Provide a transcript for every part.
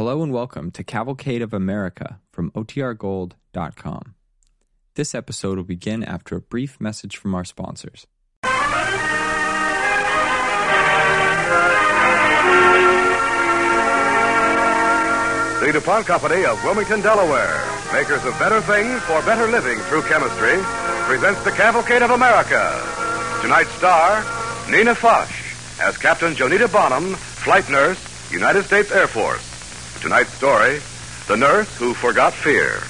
Hello and welcome to Cavalcade of America from OTRGold.com. This episode will begin after a brief message from our sponsors. The DuPont Company of Wilmington, Delaware, makers of better things for better living through chemistry, presents the Cavalcade of America. Tonight's star, Nina Foch, as Captain Jonita Bonham, flight nurse, United States Air Force. Tonight's story, The Nurse Who Forgot Fear.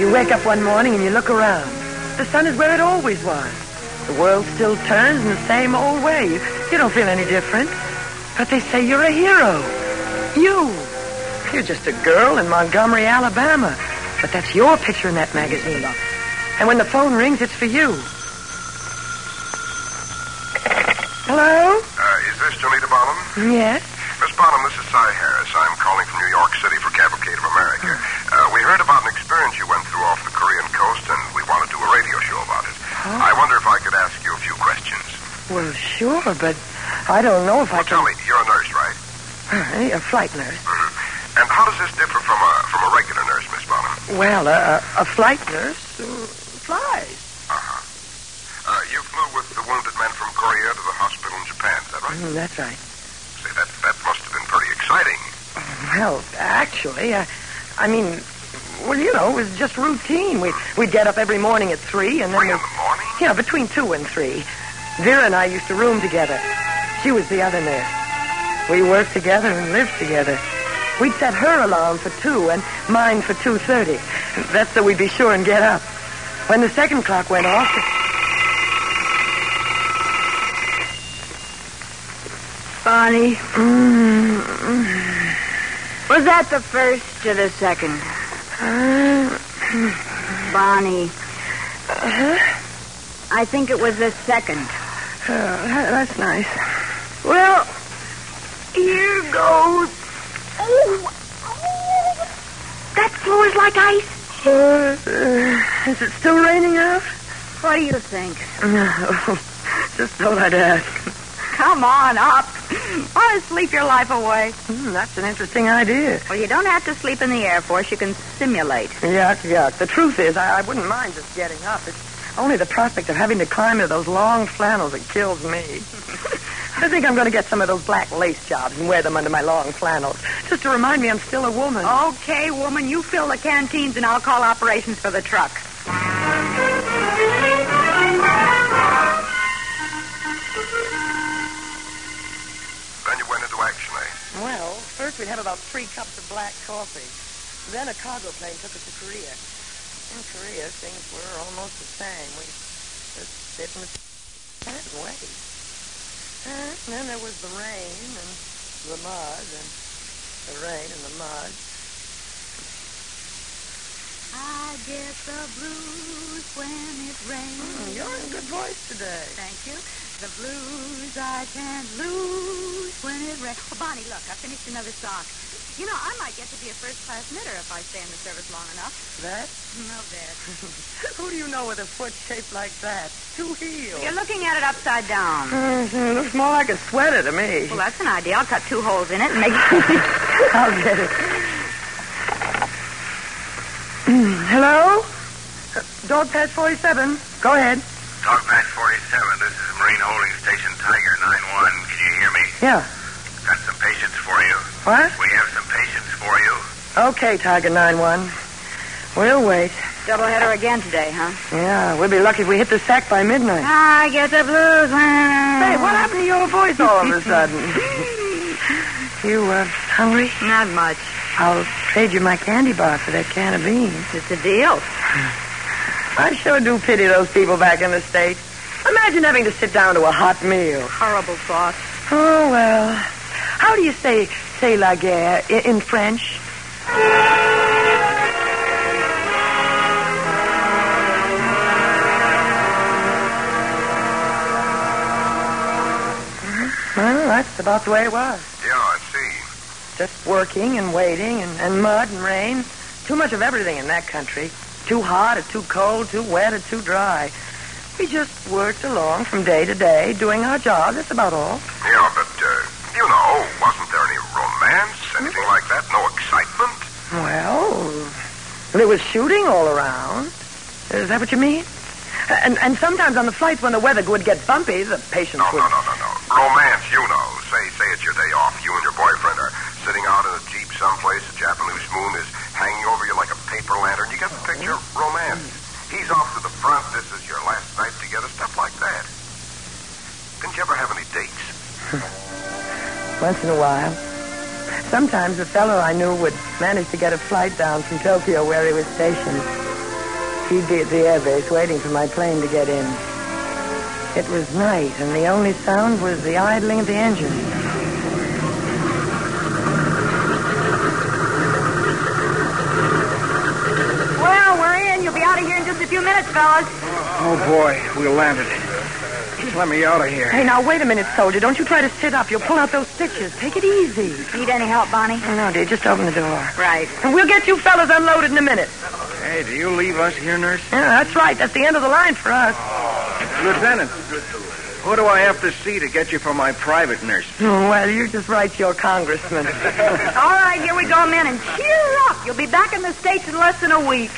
You wake up one morning and you look around. The sun is where it always was. The world still turns in the same old way. You, don't feel any different. But they say you're a hero. You. You're just a girl in Montgomery, Alabama. But that's your picture in that magazine. And when the phone rings, it's for you. Hello? Uh, is this Jonita Bonham? Yes? Miss Bonham, this is Cy Harris. I'm calling from New York City for Cavalcade of America. Uh, we heard about an experience you went through off the Korean coast, and we want to do a radio show about it. I wonder if I could ask you a few questions. Well, sure, but I don't know if I Well, can. tell me, you're a nurse, right? Uh, a flight nurse. hmm And how does this differ from a from a regular nurse, Miss Bonham? Well, a, a flight nurse uh, flies. Uh-huh. Uh, you flew with the wounded men from Korea to the hospital in Japan, is that right? Mm, that's right. Say, that that must have been pretty exciting. Well, actually, I, I mean, well, you know, it was just routine. We we'd get up every morning at three, and then Three in the morning? yeah, between two and three. Vera and I used to room together. She was the other nurse. We worked together and lived together. We'd set her alarm for two and mine for two thirty. That's so we'd be sure and get up. When the second clock went off. Bonnie, Mm, was that the first or the second? Bonnie. Huh? I think it was the second. oh, that- that's nice. Well, here goes. Oh, that floor's like ice. Uh, uh, is it still raining out? What do you think? No. Just thought I'd ask. Come on up. Want to sleep your life away? Hmm, that's an interesting idea. Well, you don't have to sleep in the Air Force. You can simulate. Yuck, yuck. The truth is, I, I wouldn't mind just getting up. It's only the prospect of having to climb into those long flannels that kills me. I think I'm going to get some of those black lace jobs and wear them under my long flannels, just to remind me I'm still a woman. Okay, woman, you fill the canteens and I'll call operations for the truck. Then you went into action, eh? Well, first we'd have about three cups of black coffee. Then a cargo plane took us to Korea. In Korea, things were almost the same. We just sit in the tent wait. And then there was the rain and the mud and the rain and the mud. I get the blues when it rains. Hmm, you're in good voice today. Thank you. The blues I can't lose when it rains. Oh, Bonnie, look, I finished another sock. You know, I might get to be a first-class knitter if I stay in the service long enough. That? No, Dad. Who do you know with a foot shaped like that? Two heels. You're looking at it upside down. Uh, it looks more like a sweater to me. Well, that's an idea. I'll cut two holes in it and make I'll get it. Mm, Hello? Uh, Dog Patch 47. Go ahead. Dog Patch 47, this is Marine Holding Station Tiger 91. Can you hear me? Yeah. Got some patients for you. What? We have some patients for you. Okay, Tiger 91. We'll wait. Doubleheader again today, huh? Yeah, we'll be lucky if we hit the sack by midnight. I get the blues. Hey, what happened to your voice all of a sudden? you, uh, hungry? Not much. I'll trade you my candy bar for that can of beans. It's a deal. I sure do pity those people back in the States. Imagine having to sit down to a hot meal. Horrible thought. Oh, well. How do you say, say la guerre in French? Well, that's about the way it was. Yeah, I see. Just working and waiting and, and mud and rain. Too much of everything in that country. too hot or too cold, too wet or too dry. We just worked along from day to day, doing our job. That's about all. Yeah, but, uh, you know, wasn't there any romance, anything like that? No excitement? Well, there was shooting all around. Is that what you mean? And, and sometimes on the flights when the weather would get bumpy, the patients No, would... no, no, no, no. Romance, you know. Say, say it's your day off. You and your boyfriend are sitting out in a jeep someplace. The Japanese moon is hanging over you like a paper lantern. You get the picture? Romance. He's off to the front. This is your last night together. Stuff like that. Didn't you ever have any dates? Once in a while. Sometimes a fellow I knew would manage to get a flight down from Tokyo where he was stationed. He'd be at the airbase waiting for my plane to get in. It was night, and the only sound was the idling of the engine. Well, we're in. You'll be out of here in just a few minutes, fellas. Oh, oh boy, we landed. Just let me out of here. Hey, now, wait a minute, soldier. Don't you try to sit up. You'll pull out those stitches. Take it easy. Need any help, Bonnie? Oh, no, dear. Just open the door. Right. And we'll get you fellas unloaded in a minute. Hey, do you leave us here, nurse? Yeah, that's right. That's the end of the line for us. Lieutenant, who do I have to see to get you for my private nurse? Oh, well, you just write your congressman. All right, here we go, men, and cheer up. You'll be back in the States in less than a week.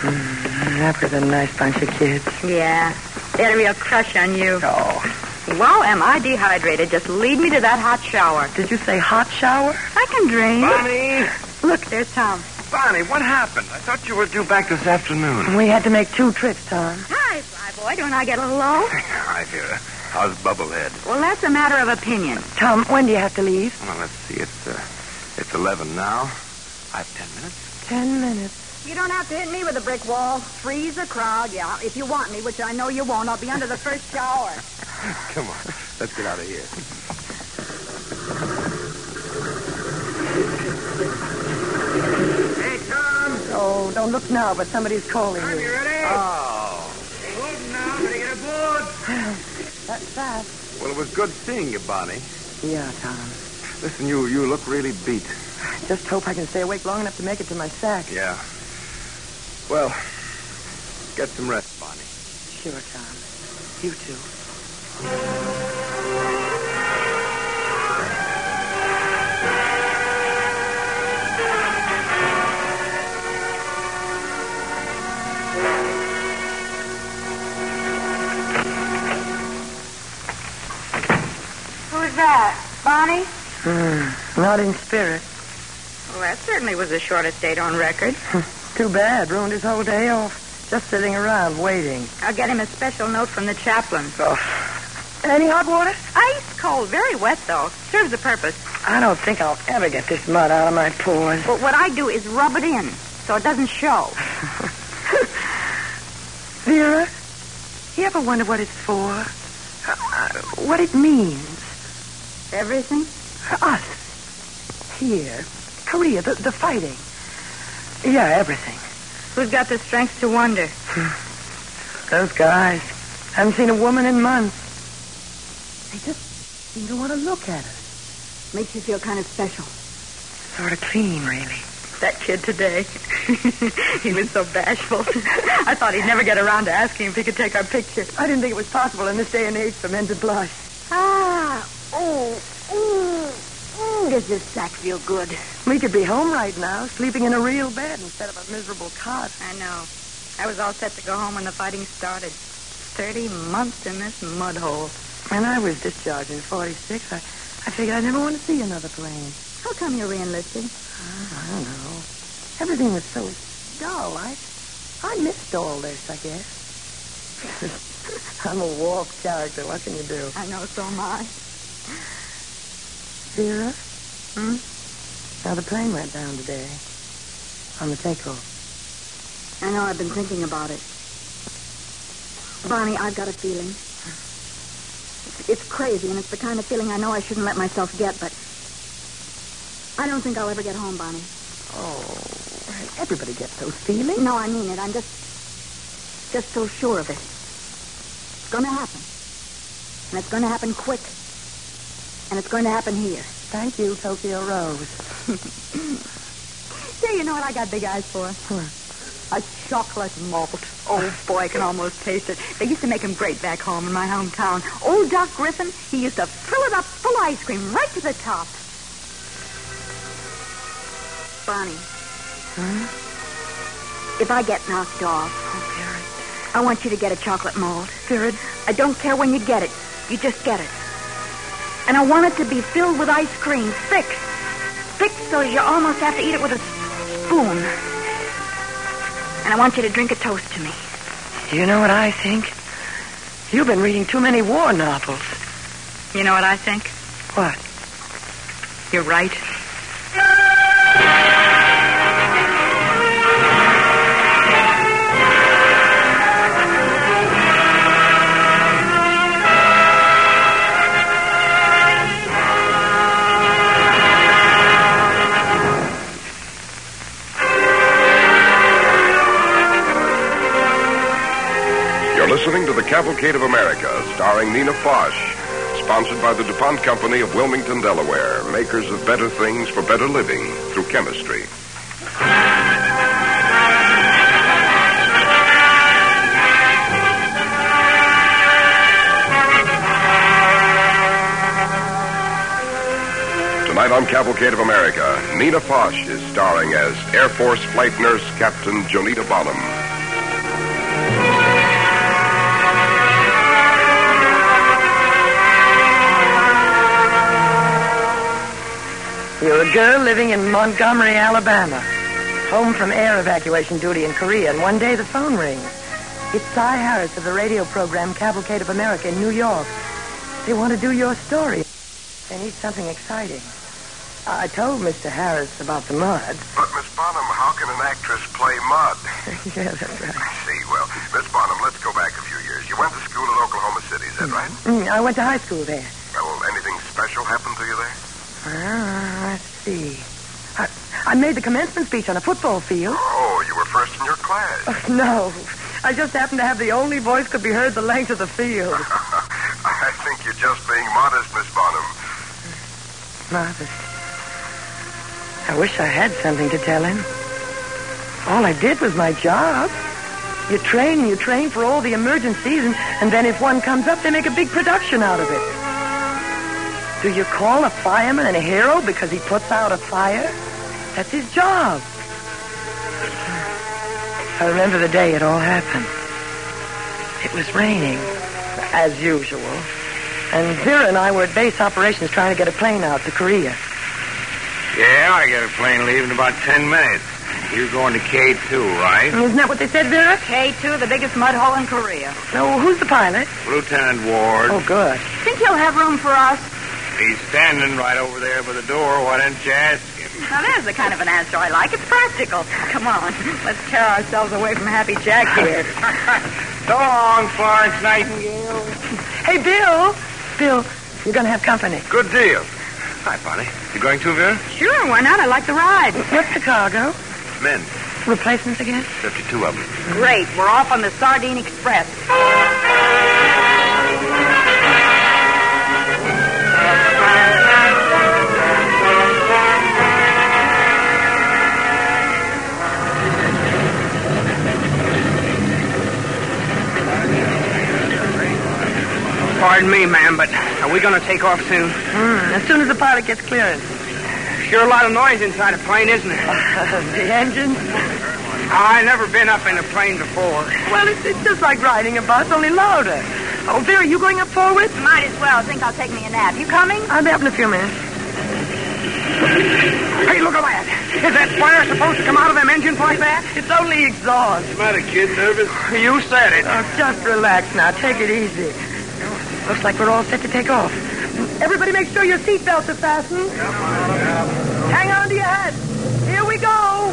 Mm, that was a nice bunch of kids. Yeah. They had a real crush on you. Oh. Well, am I dehydrated? Just lead me to that hot shower. Did you say hot shower? I can drain. Bonnie! Look, there's Tom. Bonnie, what happened? I thought you were due back this afternoon. We had to make two trips, Tom. Hi, fly boy. Don't I get a little low? Hi, Vera. How's Bubblehead? Well, that's a matter of opinion. Tom, when do you have to leave? Well, let's see. It's, uh, it's 11 now. I have 10 minutes. Ten minutes. You don't have to hit me with a brick wall. Freeze the crowd, yeah. If you want me, which I know you won't, I'll be under the first shower. Come on. Let's get out of here. Hey, Tom. Oh, don't look now, but somebody's calling you. you ready? Oh. Good now. Ready to get aboard? That's fast. Well, it was good seeing you, Bonnie. Yeah, Tom. Listen, you you look really beat. Just hope I can stay awake long enough to make it to my sack. Yeah. Well, get some rest, Bonnie. Sure, Tom. You too. Who's that? Bonnie? Hmm. Not in spirit. Well, that certainly was the shortest date on record. Too bad. Ruined his whole day off. Just sitting around waiting. I'll get him a special note from the chaplain. Oh. Any hot water? Ice cold, very wet though. Serves the purpose. I don't think I'll ever get this mud out of my pores. But what I do is rub it in so it doesn't show. Vera, you ever wonder what it's for? Uh, what it means? Everything? Us. Here. Korea, the, the fighting. Yeah, everything. Who's got the strength to wonder? Those guys. Haven't seen a woman in months. They just seem to want to look at us. Makes you feel kind of special. Sort of clean, really. That kid today. he was so bashful. I thought he'd never get around to asking if he could take our picture. I didn't think it was possible in this day and age for men to blush. Ah. Oh. Does this sack feel good? We could be home right now, sleeping in a real bed instead of a miserable cot. I know. I was all set to go home when the fighting started. Thirty months in this mud hole. When I was discharged in 46, I, I figured I'd never want to see another plane. How come you re-enlisted? I don't know. Everything was so dull. I, I missed all this, I guess. I'm a warped character. What can you do? I know, so am I. Vera? Hmm? Now, the plane went down today. On the takeoff. I know I've been thinking about it. Bonnie, I've got a feeling. It's, it's crazy, and it's the kind of feeling I know I shouldn't let myself get, but I don't think I'll ever get home, Bonnie. Oh, everybody gets those feelings. No, I mean it. I'm just, just so sure of it. It's going to happen, and it's going to happen quick. And it's going to happen here. Thank you, Tokyo Rose. Say, you know what I got big eyes for? A chocolate malt. Oh, boy, I can almost taste it. They used to make 'em great back home in my hometown. Old Doc Griffin, he used to fill it up full of ice cream right to the top. Bonnie. Huh? If I get knocked off, Oh, I want you to get a chocolate malt. Spirit. I don't care when you get it. You just get it. And I want it to be filled with ice cream, thick. Thick so you almost have to eat it with a spoon. And I want you to drink a toast to me. You know what I think? You've been reading too many war novels. You know what I think? What? You're right. Cavalcade of America, starring Nina Foch. Sponsored by the DuPont Company of Wilmington, Delaware, makers of better things for better living through chemistry. Tonight on Cavalcade of America, Nina Foch is starring as Air Force Flight Nurse Captain Jonita Bonham. You're a girl living in Montgomery, Alabama. Home from air evacuation duty in Korea, and one day the phone rings. It's Cy Harris of the radio program Cavalcade of America in New York. They want to do your story. They need something exciting. I told Mr. Harris about the mud. But, Miss Bonham, how can an actress play mud? yeah, that's right. I see. Well, Miss Bonham, let's go back a few years. You went to school in Oklahoma City, is that right? Mm-hmm. I went to high school there. Well, anything special happened to you there? Ah, let's see. I, I made the commencement speech on a football field. Oh, you were first in your class. Oh, no. I just happened to have the only voice could be heard the length of the field. I think you're just being modest, Miss Bonham. Modest. I wish I had something to tell him. All I did was my job. You train and you train for all the emergencies, and, and then if one comes up, they make a big production out of it. Do you call a fireman a hero because he puts out a fire? That's his job. I remember the day it all happened. It was raining, as usual. And Vera and I were at base operations trying to get a plane out to Korea. Yeah, I get a plane leave in about ten minutes. You're going to K2, right? Isn't that what they said, Vera? K2, the biggest mud hole in Korea. No, who's the pilot? Lieutenant Ward. Oh, good. Think he'll have room for us? He's standing right over there by the door. Why didn't you ask him? Now, there's the kind of an answer I like. It's practical. Come on, let's tear ourselves away from Happy Jack here. so long, Florence Nightingale. Hey, Bill. Bill, you're going to have company. Good deal. Hi, Bonnie. You going too, Vera? Sure, why not? I like the ride. What's the cargo? Men. Replacements again? 52 of them. Great. We're off on the Sardine Express. Pardon me, ma'am, but are we going to take off soon? Hmm, as soon as the pilot gets clearance. Sure a lot of noise inside a plane, isn't it? the engine? I never been up in a plane before. Well, it's, it's just like riding a bus, only louder. Oh, Vera, you going up forward? Might as well. think I'll take me a nap. You coming? I'll be up in a few minutes. Hey, look at that. Is that fire supposed to come out of them engines like that? It's only exhaust. What's the matter, kid? Nervous? You said it. Oh, just relax now. Take it easy. Looks like we're all set to take off. Everybody make sure your seatbelts are fastened. Hang on to your hats. Here we go.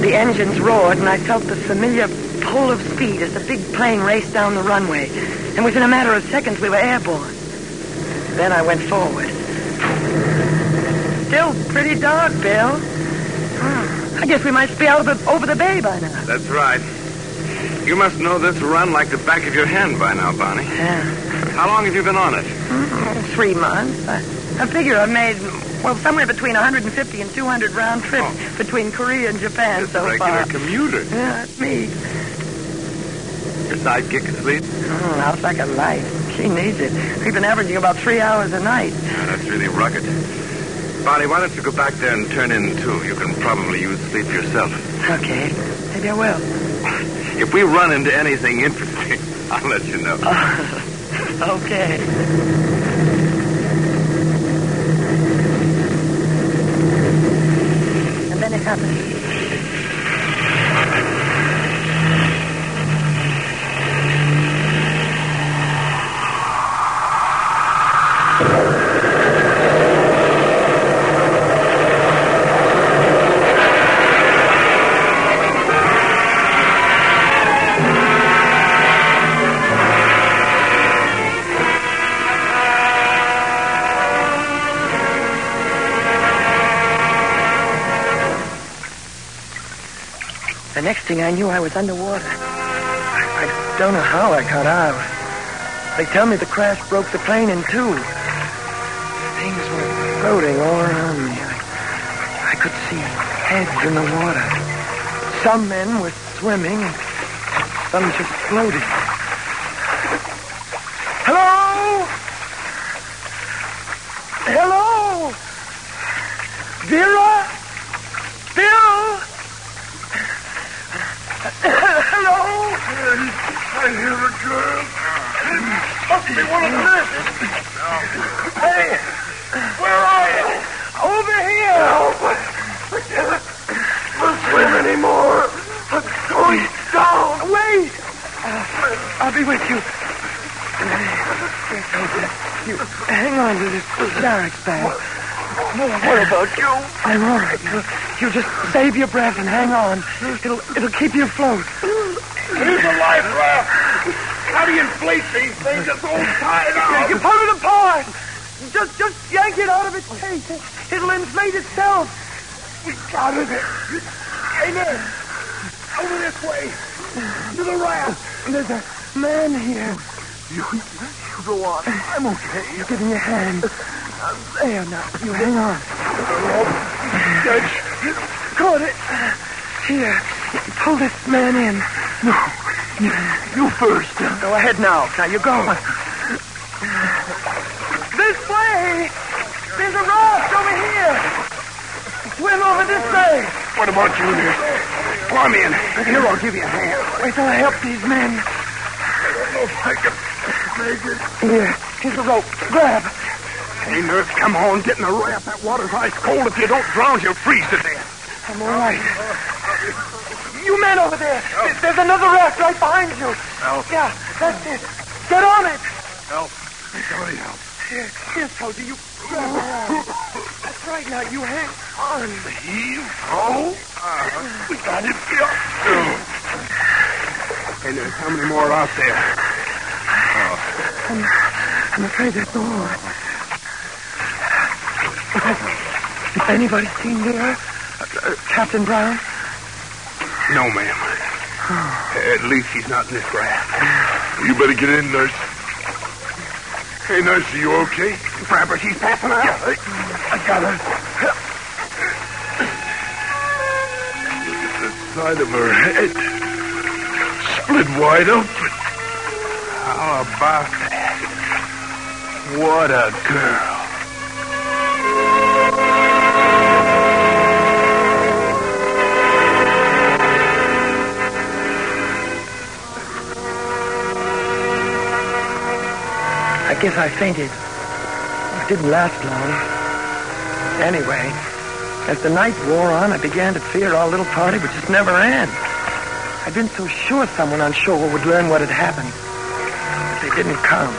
The engines roared, and I felt the familiar pull of speed as the big plane raced down the runway. And within a matter of seconds, we were airborne. Then I went forward. still pretty dark, Bill. Hmm. I guess we might be out of the, over the bay by now. That's right. You must know this run like the back of your hand by now, Bonnie. Yeah. How long have you been on it? Mm, Three months. I, I figure I've made, well, somewhere between 150 and 200 round trips between Korea and Japan Just so regular far. commuter. Yeah, that's me. Your sidekick asleep? Mm, out like a light. She needs it. We've been averaging about three hours a night. Yeah, that's really rugged. Bonnie, why don't you go back there and turn in, too? You can probably use sleep yourself. Okay. Maybe I will. If we run into anything interesting, I'll let you know. okay. And then it happened. Thing I knew, I was underwater. I, don't know how I got out. They tell me the crash broke the plane in two. Things were floating all around me. I, I could see heads in the water. Some men were swimming, some just floating. Hello? Hello? Vera? Bill? Hello? I hear a girl. Must be one of the nurses. Hey, where are you? Over here. Help! I can't swim anymore. I'm going down. Wait. I'll be with you. You hang on to this barracks bag. What about you? I'm all right. You, you just save your breath and hang on. It'll it'll keep you afloat. Here's a life raft. How do you inflate these things? It's all tied out. You pull it apart. Just just yank it out of its case. It'll inflate itself. We got it. There. Over this way. To the raft. There's a man here. You, you go on. I'm okay. You give me your hand. Uh, there now. You hang on. Judge. Caught it. Here. Pull this man in. No. You, first. Go ahead now. Now you go. This way. There's a raft over here. Swim over this way. What about you there? Climb in. Here, I'll give you a hand. Wait till I help these men. I don't know if I can make it. Here. Here's a rope. Grab. Hey, nurse, come on. Get in the raft. That water's ice cold. If you don't drown, you'll freeze to death. I'm all right. Men over there. There's- There's another raft right behind you. Help. Yeah, that's it. Get on it. Help. Somebody help. Here, here, Cozy. You grab around. That's right. Now you hang on. Heave. Oh. We got it. Yeah. Hey, there's how many more out there? I'm afraid that's all. Anybody seen there? Uh, uh, Captain Brown? No, ma'am. At least she's not in this raft. You better get in, nurse. Hey, nurse, are you okay? Grab. She's passing out. Yeah, I, I got her. Look at the side of her head. Split wide open. How about that? What a girl. I guess I fainted. It didn't last long. Anyway, as the night wore on, I began to fear our little party would just never end. I'd been so sure someone on shore would learn what had happened. But they didn't come.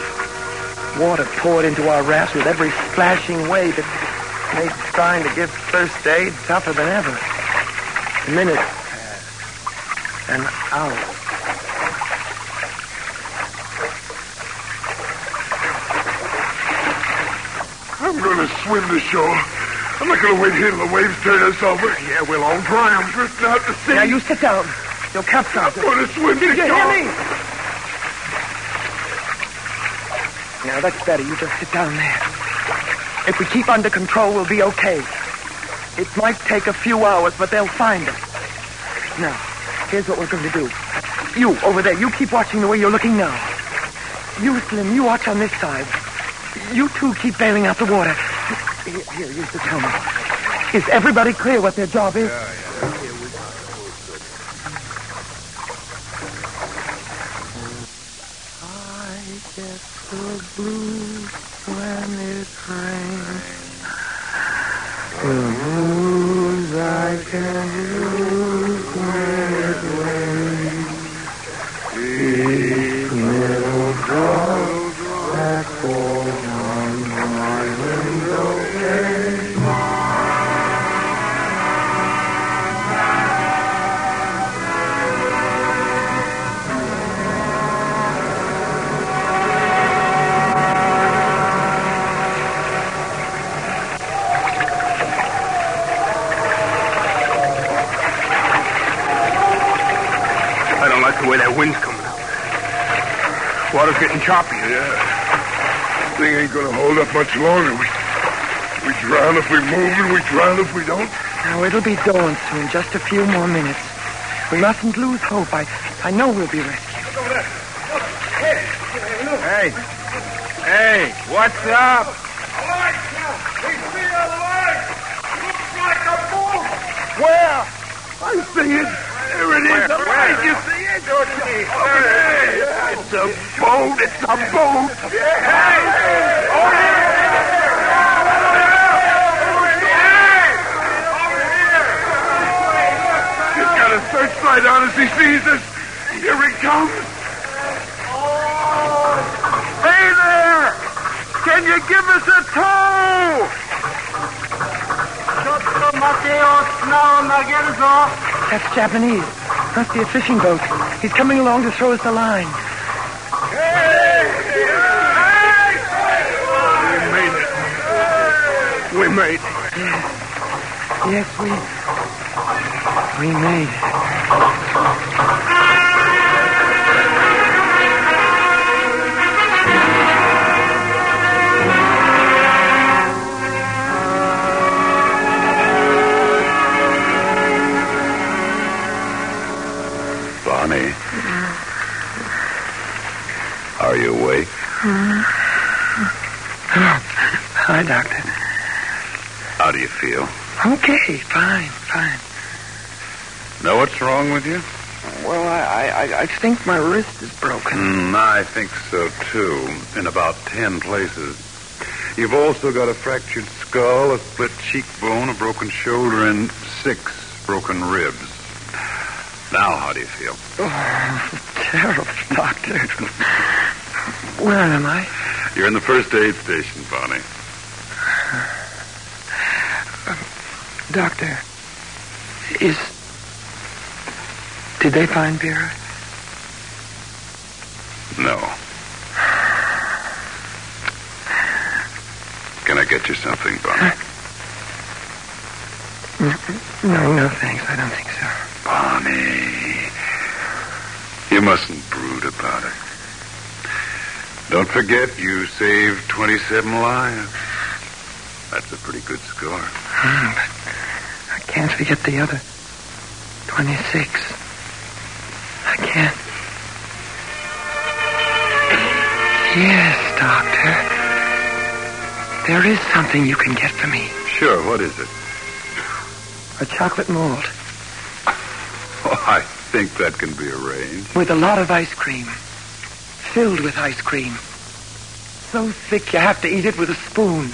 Water poured into our rafts with every splashing wave that made trying to give first aid tougher than ever. Minutes passed. An hour. I'm going to swim to shore. I'm not going to wait here till the waves turn us over. Yeah, we'll all drown. Drifting out to sea. Now, you sit down. You'll capsize. I'm going to swim. Did you hear me? Now, that's better. You just sit down there. If we keep under control, we'll be okay. It might take a few hours, but they'll find us. Now, here's what we're going to do. You, over there, you keep watching the way you're looking now. You, Slim, you watch on this side. You two keep bailing out the water. Here, here use the helmet. Is everybody clear what their job is? I get the blues when it rains. The blues I can lose Water's getting choppy. Yeah. Thing ain't gonna hold up much longer. We, we drown if we move and we drown if we don't. Now, it'll be dawn soon, just a few more minutes. We mustn't lose hope. I, I know we'll be rescued. Hey. Hey, Hey! what's up? Looks like a ball! Where? I see it. There it is. Where? It's a boat. It's a boat. He's got a searchlight on as he sees us. Here it comes. Hey there! Can you give us a tow? That's Japanese. Must be a fishing boat. He's coming along to throw us the line. We made it. We made it. Yes, yes, we. We made it. Are you awake? Hi, Doctor. How do you feel? Okay, fine, fine. Know what's wrong with you? Well, I, I, I think my wrist is broken. Mm, I think so, too. In about ten places. You've also got a fractured skull, a split cheekbone, a broken shoulder, and six broken ribs. Now, how do you feel? Oh, Terrible, Doctor. Where am I? You're in the first aid station, Bonnie. Doctor, is. Did they find Vera? No. Can I get you something, Bonnie? No, no, thanks. I don't think so. Bonnie. You mustn't brood about it. Don't forget you saved 27 lives. That's a pretty good score. Hmm, but I can't forget the other. 26. I can't. Yes, Doctor. There is something you can get for me. Sure, what is it? A chocolate mold Oh, I think that can be arranged. with a lot of ice cream. Filled with ice cream. So thick you have to eat it with a spoon.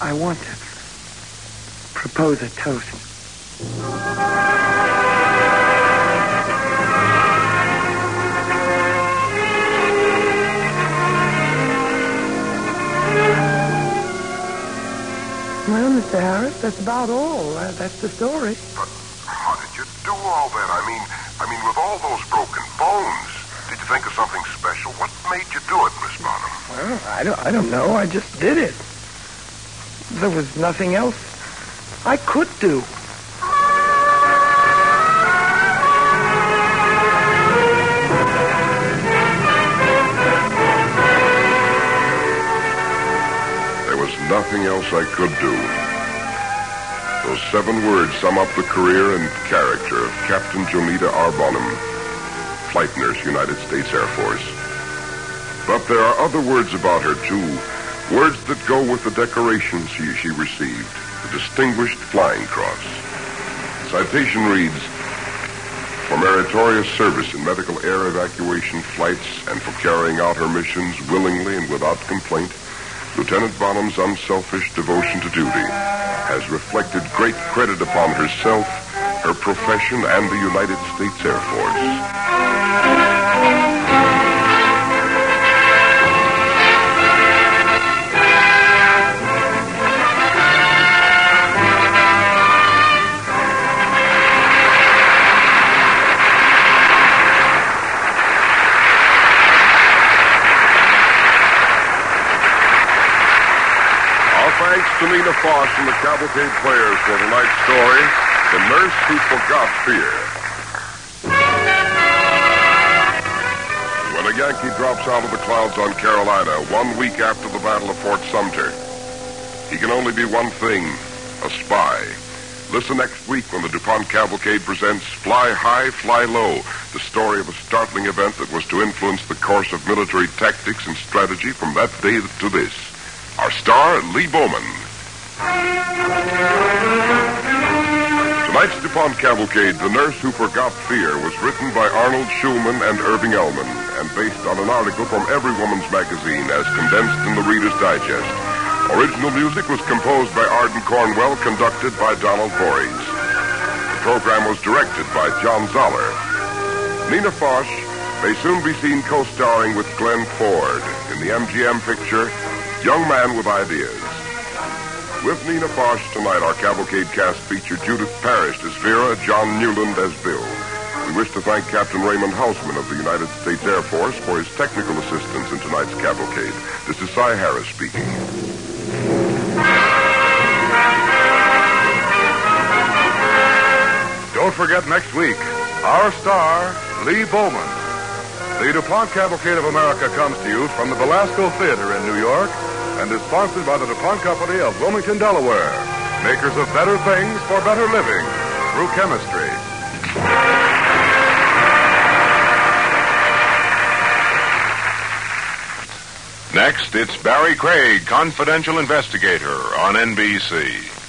I want to propose a toast. Well, Mr. Harris, that's about all. Uh, that's the story. But how did you do all that? I mean, I mean, with all those broken bones, did you think of something special? What made you do it, Miss Bonham? Well, I don't, I don't know. I just did it. there was nothing else I could do. There was nothing else I could do. Those seven words sum up the career and character of Captain Jonita R. Bonham, Flight Nurse, United States Air Force. But there are other words about her, too. Words that go with the decoration she, she received, the Distinguished Flying Cross. Citation reads, for meritorious service in medical air evacuation flights and for carrying out her missions willingly and without complaint, Lieutenant Bonham's unselfish devotion to duty has reflected great credit upon herself, her profession, and the United States Air Force. Our thanks to Nina Foch and the Cavalcade Players for tonight's story, The Nurse Who Forgot Fear. When a Yankee drops out of the clouds on Carolina one week after the Battle of Fort Sumter, he can only be one thing, a spy. Listen next week when the DuPont Cavalcade presents Fly High, Fly Low, the story of a startling event that was to influence the course of military tactics and strategy from that day to this. Our star, Lee Bowman. Tonight's DuPont Cavalcade, The Nurse Who Forgot Fear, was written by Arnold Schulman and Irving Ellman and based on an article from Every Woman's Magazine as condensed in the Reader's Digest. Original music was composed by Ardon Cornwell, conducted by Donald Voorhees. The program was directed by John Zoller. Nina Foch may soon be seen co-starring with Glenn Ford in the MGM picture Young Man with Ideas. With Nina Foch tonight, our cavalcade cast featured Judith Parrish as Vera, John Newland as Bill. We wish to thank Captain Raymond Hausman of the United States Air Force for his technical assistance in tonight's cavalcade. This is Cy Harris speaking. Don't forget next week, our star, Lee Bowman. The DuPont Cavalcade of America comes to you from the Belasco Theater in New York and is sponsored by the DuPont Company of Wilmington, Delaware, makers of better things for better living through chemistry. Next, it's Barry Craig, confidential investigator on NBC.